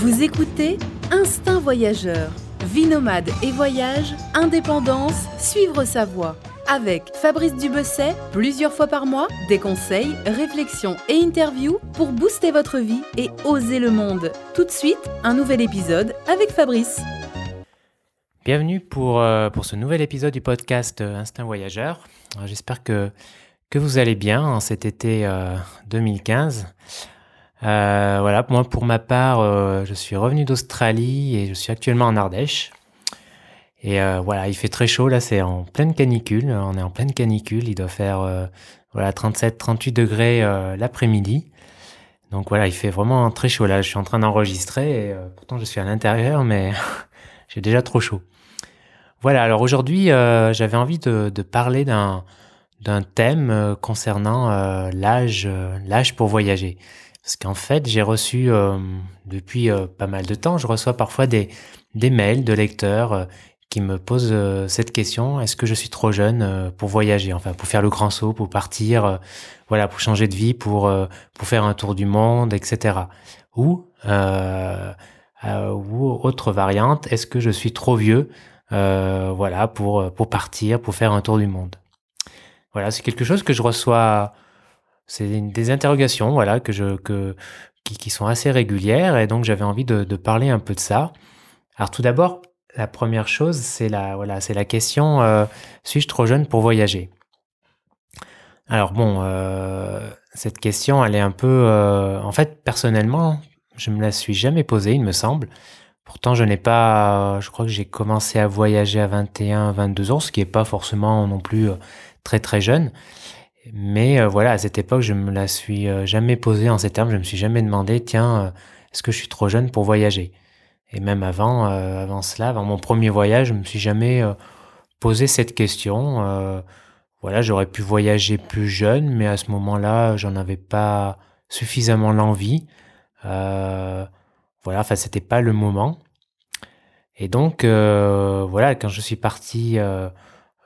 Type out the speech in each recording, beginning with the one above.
Vous écoutez Instinct Voyageur, vie nomade et voyage, indépendance, suivre sa voie. Avec Fabrice Dubesset, plusieurs fois par mois, des conseils, réflexions et interviews pour booster votre vie et oser le monde. Tout de suite, un nouvel épisode avec Fabrice. Bienvenue pour, euh, ce nouvel épisode du podcast euh, Instinct Voyageur. J'espère que, que vous allez bien en cet été 2015. Euh, voilà, moi pour ma part, je suis revenu d'Australie et je suis actuellement en Ardèche. Et voilà, il fait très chaud là, c'est en pleine canicule. On est en pleine canicule, il doit faire voilà 37-38 degrés l'après-midi. Donc voilà, il fait vraiment très chaud là. Je suis en train d'enregistrer pourtant je suis à l'intérieur, mais j'ai déjà trop chaud. Voilà, alors aujourd'hui, euh, j'avais envie de, parler d'un d'un thème euh, concernant euh, l'âge l'âge pour voyager. Parce qu'en fait, j'ai reçu depuis pas mal de temps, je reçois parfois des mails de lecteurs qui me posent cette question est-ce que je suis trop jeune pour voyager? Enfin, pour faire le grand saut, pour partir, voilà, pour changer de vie, pour faire un tour du monde, etc. Ou autre variante est-ce que je suis trop vieux euh, voilà, pour partir, pour faire un tour du monde? Voilà, c'est quelque chose que je reçois, c'est des interrogations, voilà, qui, sont assez régulières, et donc j'avais envie de, parler un peu de ça. Alors tout d'abord, la première chose, c'est la, voilà, c'est la question, euh, suis-je trop jeune pour voyager? Alors bon, euh, cette question, elle est un peu, euh, en fait, personnellement, je me la suis jamais posée, il me semble. Pourtant, je n'ai pas, je crois que j'ai commencé à voyager à 21, 22 ans, ce qui n'est pas forcément non plus très très jeune. Mais euh, voilà, à cette époque, je me la suis euh, jamais posée en ces termes. Je me suis jamais demandé, tiens, est-ce que je suis trop jeune pour voyager? Et même avant, avant cela, avant mon premier voyage, je me suis jamais posé cette question. voilà, j'aurais pu voyager plus jeune, mais à ce moment-là, j'en avais pas suffisamment l'envie. Voilà, enfin, c'était pas le moment. Et donc, euh, voilà, quand je suis parti, euh,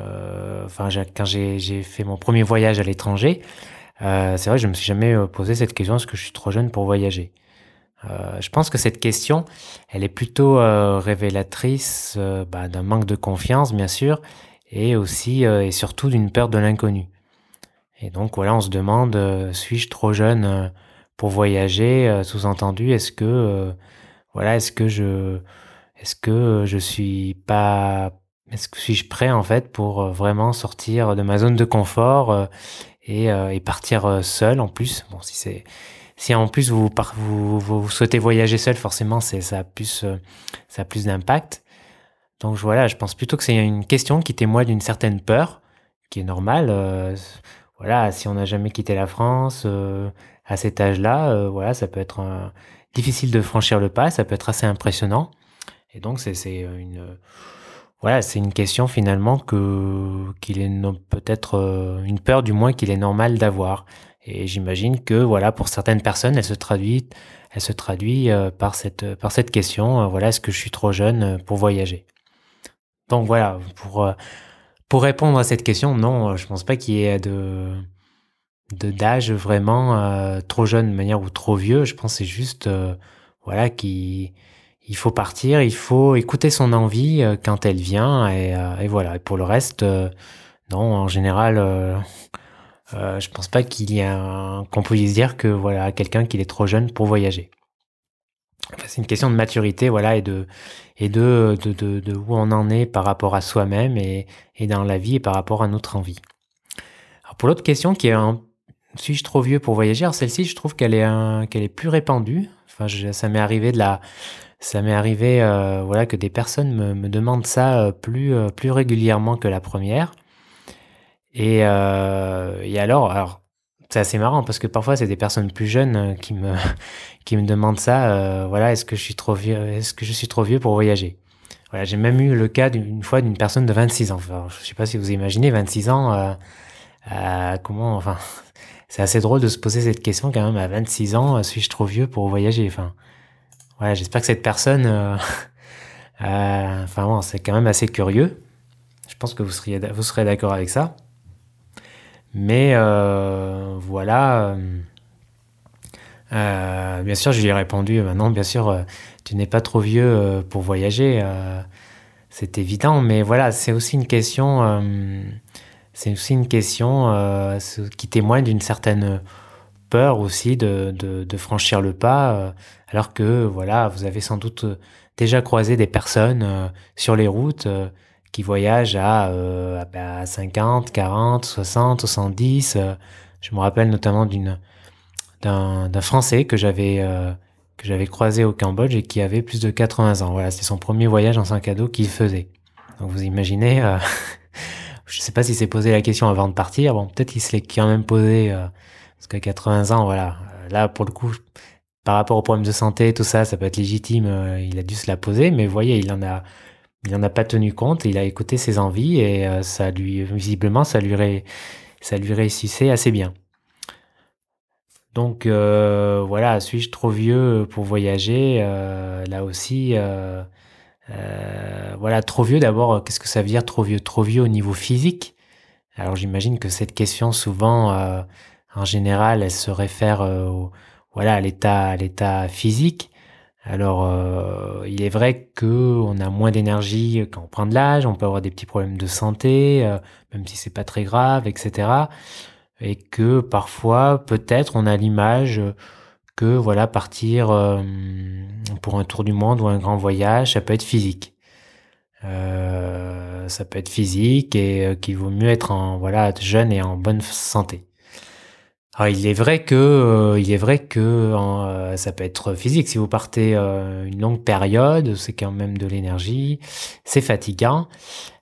euh, quand j'ai fait mon premier voyage à l'étranger, c'est vrai, je me suis jamais posé cette question est-ce que je suis trop jeune pour voyager Je pense que cette question, elle est plutôt révélatrice bah, d'un manque de confiance, bien sûr, et aussi et surtout d'une peur de l'inconnu. Et donc, voilà, on se demande suis-je trop jeune pour voyager, euh, sous-entendu, est-ce que euh, voilà, est-ce que je est-ce que je suis pas est-ce que suis-je prêt en fait pour euh, vraiment sortir de ma zone de confort et, et, partir seul en plus? Bon si c'est si en plus vous, souhaitez voyager seul forcément ça a plus ça a plus d'impact donc voilà je pense plutôt que c'est une question qui témoigne d'une certaine peur qui est normale voilà si on n'a jamais quitté la France à cet âge-là, euh, voilà, ça peut être difficile de franchir le pas, ça peut être assez impressionnant. Et donc c'est une voilà, c'est une question finalement que qu'il est peut-être euh, une peur du moins qu'il est normal d'avoir. Et j'imagine que voilà, pour certaines personnes, elle se traduit elle se traduit euh, par cette par cette question. voilà, est-ce que je suis trop jeune pour voyager? Donc voilà, pour pour répondre à cette question, non, je pense pas qu'il y ait de de d'âge vraiment euh, trop jeune de manière ou trop vieux. Je pense c'est juste euh, voilà qu'il il faut partir, il faut écouter son envie euh, quand elle vient et, et, voilà. Et pour le reste, non, en général, je pense pas qu'il y a qu'on puisse dire que voilà quelqu'un qu'il est trop jeune pour voyager. C'est une question de maturité, voilà, et de et de, où on en est par rapport à soi-même et, et dans la vie et par rapport à notre envie. Alors pour l'autre question qui est un suis-je trop vieux pour voyager? Alors celle-ci, je trouve qu'elle est qu'elle est plus répandue. Enfin, ça m'est arrivé de la, ça m'est arrivé, euh, voilà, que des personnes me, me demandent ça euh, plus euh, plus régulièrement que la première. Et, et alors, alors c'est assez marrant parce que parfois c'est des personnes plus jeunes qui me qui me demandent ça. voilà, est-ce que je suis trop vieux Est-ce que je suis trop vieux pour voyager? Voilà, j'ai même eu le cas d'une fois d'une personne de 26 ans. Enfin, je sais pas si vous imaginez 26 ans. comment Enfin, c'est assez drôle de se poser cette question quand même à 26 ans, euh, suis-je trop vieux pour voyager Enfin, ouais, j'espère que cette personne, euh, euh, enfin bon, c'est quand même assez curieux. Je pense que vous seriez, vous serez d'accord avec ça. Mais voilà, bien sûr, je lui ai répondu, non, bien sûr, tu n'es pas trop vieux pour voyager. c'est évident, mais voilà, c'est aussi une question, c'est aussi une question qui témoigne d'une certaine peur aussi de, franchir le pas, alors que voilà, vous avez sans doute déjà croisé des personnes sur les routes qui voyagent à, 50, 40, 60, 70. je me rappelle notamment d'une d'un Français que j'avais euh, que croisé au Cambodge et qui avait plus de 80 ans. Voilà, c'était son premier voyage en sac à qu'il faisait. Donc vous imaginez, euh, je ne sais pas s'il s'est posé la question avant de partir. Bon, peut-être qu'il se l'est quand même posé euh, parce qu'à 80 ans, voilà, là pour le coup, par rapport aux problèmes de santé, tout ça, ça peut être légitime. il a dû se la poser, mais vous voyez, il en a pas tenu compte. Il a écouté ses envies et ça lui visiblement ça lui réussissait assez bien. Donc euh, voilà, suis-je trop vieux pour voyager? Euh, Là aussi, euh, voilà, trop vieux d'abord, qu'est-ce que ça veut dire trop vieux? Trop vieux au niveau physique? Alors j'imagine que cette question, souvent, en général, elle se réfère voilà, à l'état, l'état physique. Alors, il est vrai qu'on a moins d'énergie quand on prend de l'âge, on peut avoir des petits problèmes de santé, même si c'est pas très grave, etc et que parfois peut-être on a l'image que voilà partir euh, pour un tour du monde ou un grand voyage ça peut être physique. Euh, ça peut être physique et euh, qu'il vaut mieux être en voilà jeune et en bonne santé. Alors il est vrai que il est vrai que ça peut être physique. Si vous partez une longue période c'est quand même de l'énergie c'est fatigant.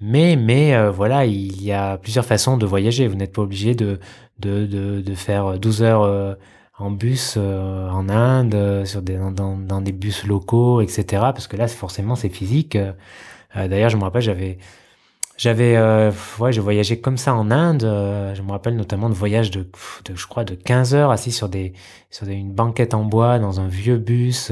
Mais, mais voilà, il y a plusieurs façons de voyager. Vous n'êtes pas obligé de, de, de, faire 12 heures en bus euh, en Inde, sur des, dans, dans, des bus locaux, etc. Parce que là, forcément, c'est physique. D'ailleurs, je me rappelle, j'avais... J'avais, ouais, je voyageais comme ça en Inde. je me rappelle notamment de voyages de, de, je crois, de 15 heures assis sur des, sur des, une banquette en bois dans un vieux bus,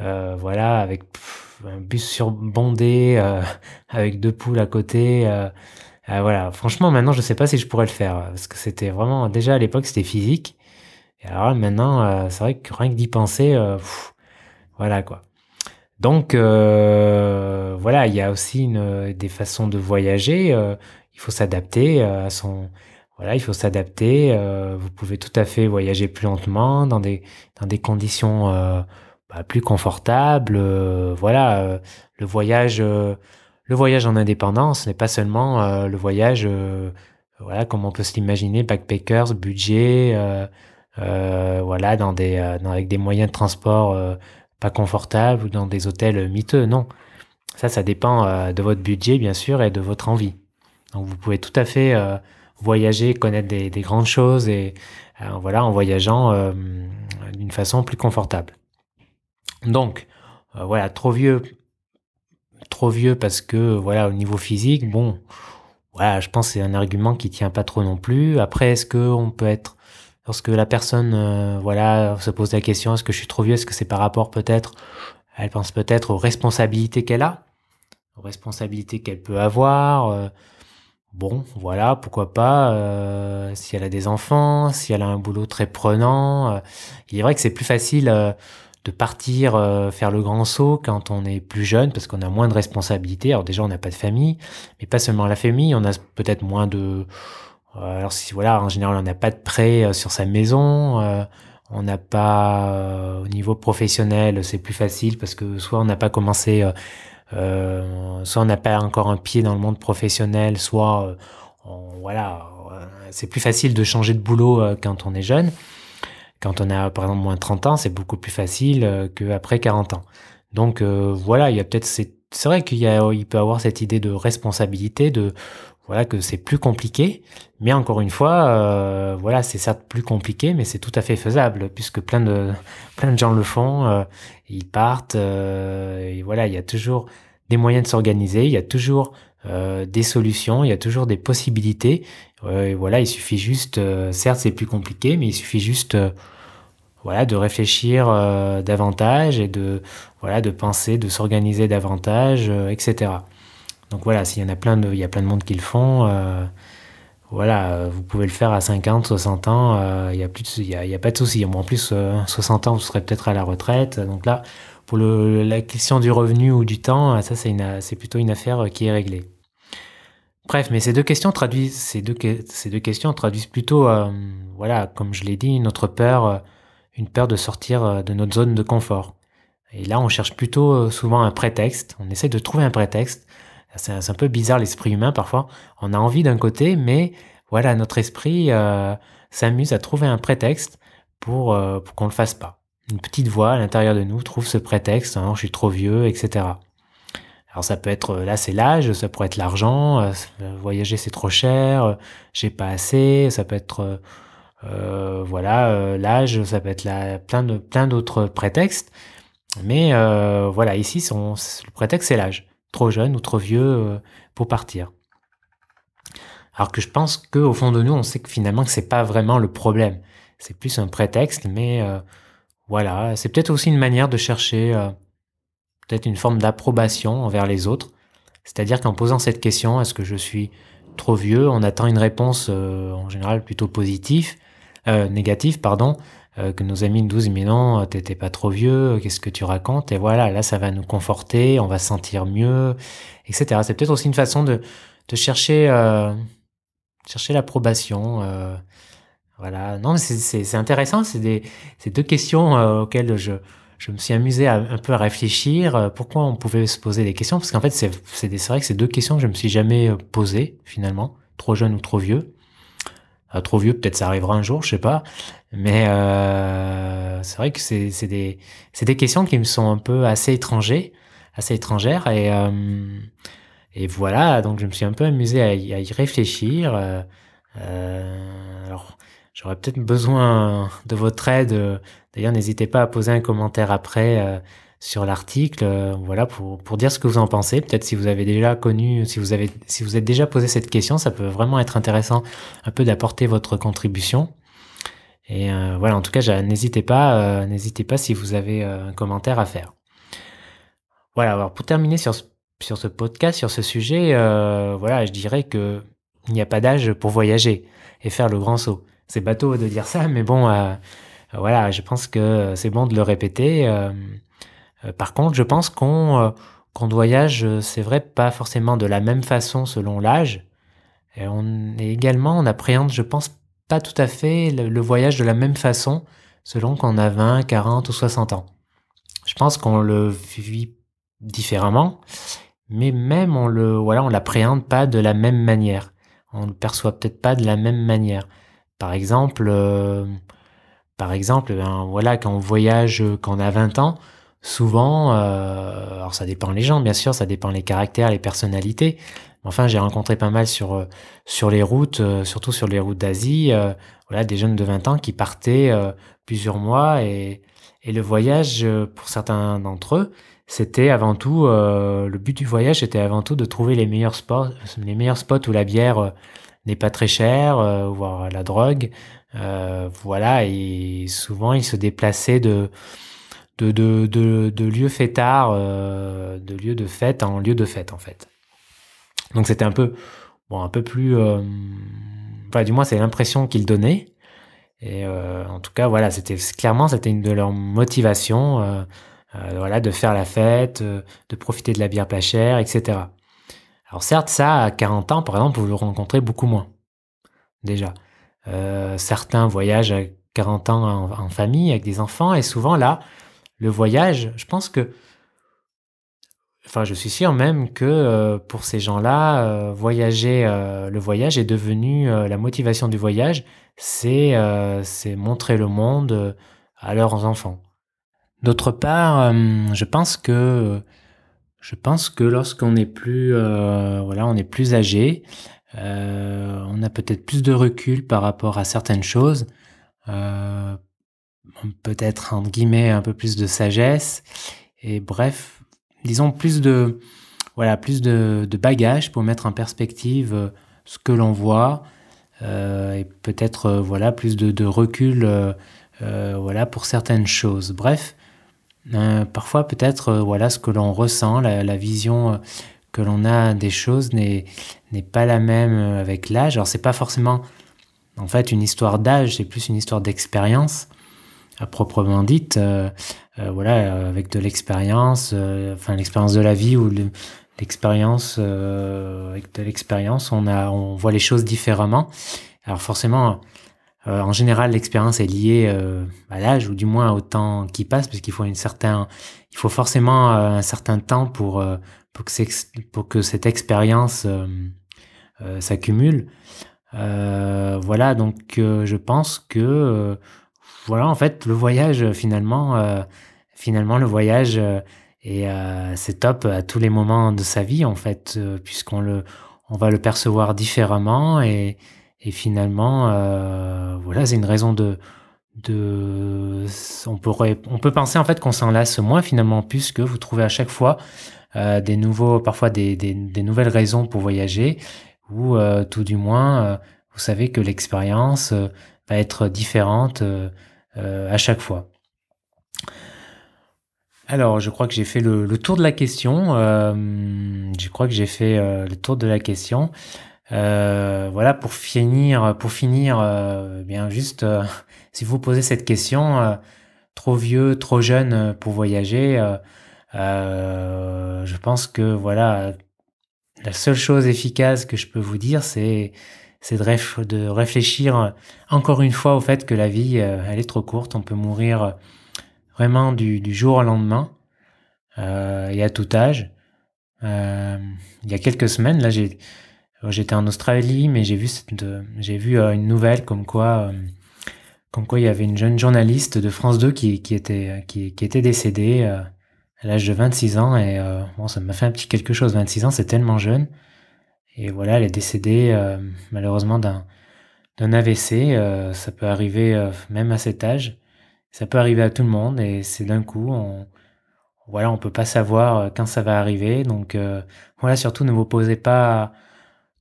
voilà, avec un bus surbondé euh, avec deux poules à côté. Euh, euh, voilà, franchement, maintenant, je sais pas si je pourrais le faire parce que c'était vraiment déjà à l'époque c'était physique. Et alors maintenant, c'est vrai que rien que d'y penser, voilà quoi. Donc voilà, il y a aussi des façons de voyager. il faut s'adapter à son voilà, il faut s'adapter. vous pouvez tout à fait voyager plus lentement dans des dans des conditions bah, plus confortable. Euh, voilà, euh, le voyage, euh, le voyage en indépendance n'est pas seulement le voyage, voilà, comme on peut se l'imaginer, backpackers, budget, voilà, dans des, avec des moyens de transport pas confortables ou dans des hôtels miteux. Non, ça, ça dépend de votre budget, bien sûr, et de votre envie. Donc, vous pouvez tout à fait voyager, connaître des, des, grandes choses et voilà, en voyageant d'une façon plus confortable. Donc, euh, voilà, trop vieux, trop vieux parce que, voilà, au niveau physique, bon, voilà, je pense que c'est un argument qui tient pas trop non plus. Après, est-ce que on peut être, lorsque la personne, euh, voilà, se pose la question, est-ce que je suis trop vieux, est-ce que c'est par rapport peut-être, elle pense peut-être aux responsabilités qu'elle a, aux responsabilités qu'elle peut avoir. Euh, bon, voilà, pourquoi pas, si elle a des enfants, si elle a un boulot très prenant. il est vrai que c'est plus facile de partir euh, faire le grand saut quand on est plus jeune parce qu'on a moins de responsabilités. Alors déjà on n'a pas de famille, mais pas seulement la famille, on a peut-être moins de euh, alors si voilà, en général on n'a pas de prêt euh, sur sa maison, on n'a pas au niveau professionnel, c'est plus facile parce que soit on n'a pas commencé soit on n'a pas encore un pied dans le monde professionnel, soit voilà, c'est plus facile de changer de boulot quand on est jeune. Quand on a par exemple moins de 30 ans, c'est beaucoup plus facile euh, qu'après 40 ans. Donc euh, voilà, il y a peut-être c'est vrai qu'il y a il peut avoir cette idée de responsabilité de voilà que c'est plus compliqué, mais encore une fois, euh, voilà, c'est certes plus compliqué, mais c'est tout à fait faisable puisque plein de plein de gens le font, ils partent, et voilà, il y a toujours des moyens de s'organiser, il y a toujours des solutions, il y a toujours des possibilités, voilà, il suffit juste, euh, certes c'est plus compliqué, mais il suffit juste, euh, voilà, de réfléchir euh, davantage et de, voilà, de penser, de s'organiser davantage, etc. Donc voilà, s'il y en a plein de, il y a plein de monde qui le font, voilà, vous pouvez le faire à 50, 60 ans, il n'y a, plus y a, pas de souci. En plus, 60 ans, vous serez peut-être à la retraite. Donc là, pour la question du revenu ou du temps, ça, c'est plutôt une affaire qui est réglée. Bref, mais ces deux questions traduisent, ces deux, questions traduisent plutôt, voilà, comme je l'ai dit, notre peur, une peur de sortir de notre zone de confort. Et là, on cherche plutôt euh, souvent un prétexte. On essaie de trouver un prétexte. C'est un peu bizarre l'esprit humain parfois. On a envie d'un côté, mais voilà, notre esprit euh, s'amuse à trouver un prétexte pour, euh, qu'on le fasse pas. Une petite voix à l'intérieur de nous trouve ce prétexte. Hein, je suis trop vieux, etc. Alors ça peut être là c'est l'âge, ça pourrait être l'argent, voyager c'est trop cher, j'ai pas assez, ça peut être voilà l'âge, ça peut être la, plein de plein d'autres prétextes. Mais euh, voilà, ici, son, le prétexte, c'est l'âge. Trop jeune ou trop vieux euh, pour partir. Alors que je pense qu'au fond de nous, on sait que finalement, que c'est pas vraiment le problème. C'est plus un prétexte, mais euh, voilà, c'est peut-être aussi une manière de chercher peut-être une forme d'approbation envers les autres. C'est-à-dire qu'en posant cette question, est-ce que je suis trop vieux, on attend une réponse en général plutôt positive, négative, pardon, euh, que nos amis nous disent mais non, t'étais pas trop vieux, qu'est-ce que tu racontes? Et voilà, là ça va nous conforter, on va se sentir mieux, etc. C'est peut-être aussi une façon de, de chercher, euh, chercher l'approbation. Euh, voilà, non, c'est intéressant, c'est deux questions euh, auxquelles je, je me suis amusé à, un peu à réfléchir. Pourquoi on pouvait se poser des questions? Parce qu'en fait, c'est vrai que c'est deux questions que je me suis jamais posées finalement, trop jeune ou trop vieux. Euh, trop vieux, peut-être ça arrivera un jour, je sais pas. Mais euh, c'est vrai que c'est des, des questions qui me sont un peu assez étrangers, assez étrangères. Et, euh, et voilà, donc je me suis un peu amusé à y, réfléchir. Alors, j'aurais peut-être besoin de votre aide. D'ailleurs, n'hésitez pas à poser un commentaire après sur l'article, euh, voilà, pour, dire ce que vous en pensez. Peut-être si vous avez déjà connu, si vous avez, si vous êtes déjà posé cette question, ça peut vraiment être intéressant un peu d'apporter votre contribution. Et euh, voilà, en tout cas, n'hésitez pas, euh, n'hésitez pas si vous avez un commentaire à faire. Voilà, alors pour terminer sur ce, sur ce podcast, sur ce sujet, voilà, je dirais que il n'y a pas d'âge pour voyager et faire le grand saut. C'est bateau de dire ça, mais bon, voilà, je pense que c'est bon de le répéter. Euh, par contre, je pense qu'on euh, voyage, euh, c'est vrai, pas forcément de la même façon selon l'âge. Et, on, également, on appréhende, je pense, pas tout à fait le, voyage de la même façon selon qu'on a 20, 40 ou 60 ans. Je pense qu'on le vit différemment, mais même on le, voilà, on l'appréhende pas de la même manière. On le perçoit peut-être pas de la même manière. Par exemple, par exemple, ben, voilà, quand on voyage, quand on a 20 ans, souvent, euh, alors ça dépend les gens, bien sûr, ça dépend les caractères, les personnalités. Enfin, j'ai rencontré pas mal sur euh, sur les routes, euh, surtout sur les routes d'Asie, voilà, des jeunes de 20 ans qui partaient plusieurs mois et, et le voyage, pour certains d'entre eux, c'était avant tout le but du voyage, était avant tout de trouver les meilleurs spots, les meilleurs spots où la bière n'est pas très chère, voire la drogue, voilà. Et souvent, ils se déplaçaient de de, de, de, de lieux fêtards, euh, de lieux de fête en lieu de fête en fait. Donc c'était un peu, bon, un peu plus, euh, enfin du moins c'est l'impression qu'ils donnaient. Et euh, en tout cas voilà, c'était clairement c'était une de leurs motivations, euh, voilà, de faire la fête, de profiter de la bière pas chère, etc. Alors certes ça à 40 ans par exemple vous le rencontrez beaucoup moins déjà. certains voyagent à 40 ans en famille avec des enfants et souvent là le voyage, je pense que, enfin, je suis sûr même que euh, pour ces gens-là, euh, voyager, euh, le voyage est devenu la motivation du voyage, c'est montrer le monde à leurs enfants. D'autre part, je pense que je pense que lorsqu'on est plus on est plus âgé, on a peut-être plus de recul par rapport à certaines choses peut-être entre guillemets un peu plus de sagesse et bref, disons plus de voilà plus de, de bagages pour mettre en perspective euh, ce que l'on voit euh, et peut-être euh, voilà plus de, de recul voilà pour certaines choses. Bref, parfois peut-être voilà ce que l'on ressent, la, la vision que l'on a des choses n'est pas la même avec l'âge. Alors c'est pas forcément en fait une histoire d'âge, c'est plus une histoire d'expérience à proprement dite. Euh, euh, voilà, avec de l'expérience, euh, enfin l'expérience de la vie ou l'expérience avec de l'expérience, on a on voit les choses différemment. Alors forcément. en général, l'expérience est liée à l'âge ou du moins au temps qui passe, parce qu'il faut une certain, il faut forcément un certain temps pour pour que, pour que cette expérience euh, euh, s'accumule. Euh, voilà, donc je pense que voilà, en fait, le voyage finalement, finalement le voyage et c'est top à tous les moments de sa vie en fait, puisqu'on le, on va le percevoir différemment et, et finalement, voilà, c'est une raison de, de, on pourrait, on peut penser en fait qu'on s'en lasse moins finalement, puisque vous trouvez à chaque fois euh, des nouveaux, parfois des, des, nouvelles raisons pour voyager, ou euh, tout du moins, euh, vous savez que l'expérience va être différente à chaque fois. Alors, je crois que j'ai fait le, tour de la question. je crois que j'ai fait le tour de la question. voilà, pour finir, pour finir, bien juste, si vous posez cette question, trop vieux, trop jeune pour voyager, euh, je pense que voilà, la seule chose efficace que je peux vous dire, c'est c'est de, réfléchir encore une fois au fait que la vie, euh, elle est trop courte. On peut mourir vraiment du, jour au lendemain euh, et à tout âge. Euh, il y a quelques semaines, là, j'étais en Australie, mais j'ai vu j'ai vu euh, une nouvelle comme quoi euh, comme quoi il y avait une jeune journaliste de France 2 qui, était qui, était décédée à l'âge de 26 ans et euh, bon, ça m'a fait un petit quelque chose. 26 ans, c'est tellement jeune. Et voilà, elle est décédée euh, malheureusement d'un AVC. Euh, ça peut arriver même à cet âge. Ça peut arriver à tout le monde et c'est d'un coup. On, voilà, on peut pas savoir quand ça va arriver. Donc voilà, surtout ne vous posez pas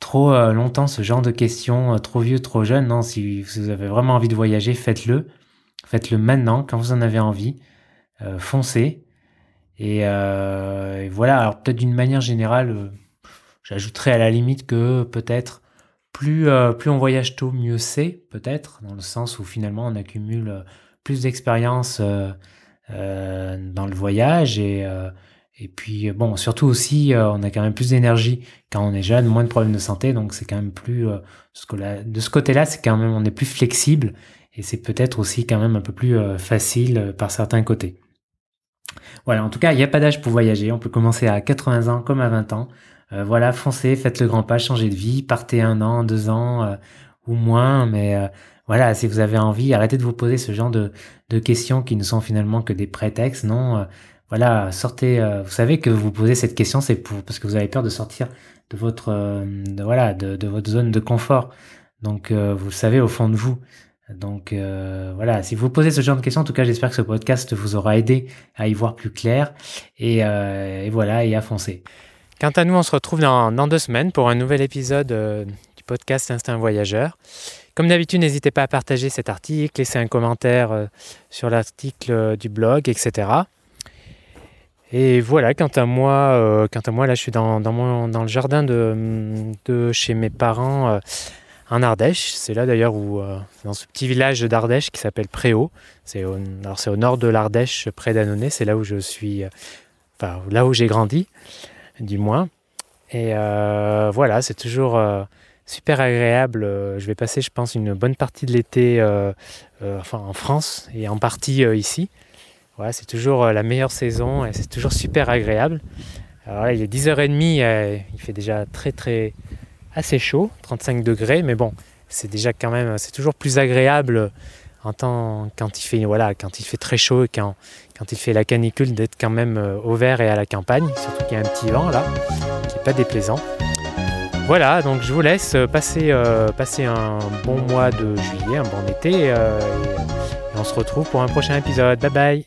trop longtemps ce genre de questions, trop vieux, trop jeune. Non, si vous avez vraiment envie de voyager, faites-le. Faites-le maintenant, quand vous en avez envie. foncez. Euh, et, voilà, alors peut-être d'une manière générale, euh, j'ajouterais à la limite que peut-être plus, euh, plus on voyage tôt, mieux c'est, peut-être, dans le sens où finalement on accumule plus d'expérience dans le voyage et, et puis bon, surtout aussi, on a quand même plus d'énergie quand on est jeune, moins de problèmes de santé, donc c'est quand même plus, de ce côté-là, c'est quand même, on est plus flexible et c'est peut-être aussi quand même un peu plus facile par certains côtés. Voilà, en tout cas, il n'y a pas d'âge pour voyager. On peut commencer à 80 ans comme à 20 ans. Euh, voilà, foncez, faites le grand pas, changez de vie, partez un an, deux ans euh, ou moins. Mais euh, voilà, si vous avez envie, arrêtez de vous poser ce genre de, questions qui ne sont finalement que des prétextes. Non, voilà, sortez. vous savez que vous posez cette question, c'est parce que vous avez peur de sortir de votre, voilà, de, votre zone de confort. Donc, vous le savez au fond de vous. Donc voilà, si vous posez ce genre de questions, en tout cas j'espère que ce podcast vous aura aidé à y voir plus clair et, euh, voilà, et à foncer. Quant à nous, on se retrouve dans, deux semaines pour un nouvel épisode euh, du podcast Instinct Voyageur. Comme d'habitude, n'hésitez pas à partager cet article, laisser un commentaire sur l'article du blog, etc. Et voilà, quant à moi, quant à moi là je suis dans, dans le jardin de, chez mes parents en Ardèche. C'est là d'ailleurs où, euh, dans ce petit village d'Ardèche qui s'appelle Préau. C'est au, alors c'est au nord de l'Ardèche, près d'Annonay. C'est là où je suis, euh, enfin là où j'ai grandi, du moins. Et euh, voilà, c'est toujours super agréable. Je vais passer, je pense, une bonne partie de l'été, enfin en France et en partie ici. Voilà, c'est toujours la meilleure saison et c'est toujours super agréable. Alors là, il est 10h30, il fait déjà très très assez chaud, 35 degrés, mais bon, c'est déjà quand même, c'est toujours plus agréable en temps, quand il fait, voilà, quand il fait très chaud et quand, quand il fait la canicule d'être quand même euh, au vert et à la campagne, surtout qu'il y a un petit vent là, qui n'est pas déplaisant. Voilà, donc je vous laisse passer, euh, passer un bon mois de juillet, un bon été, euh, et on se retrouve pour un prochain épisode. Bye bye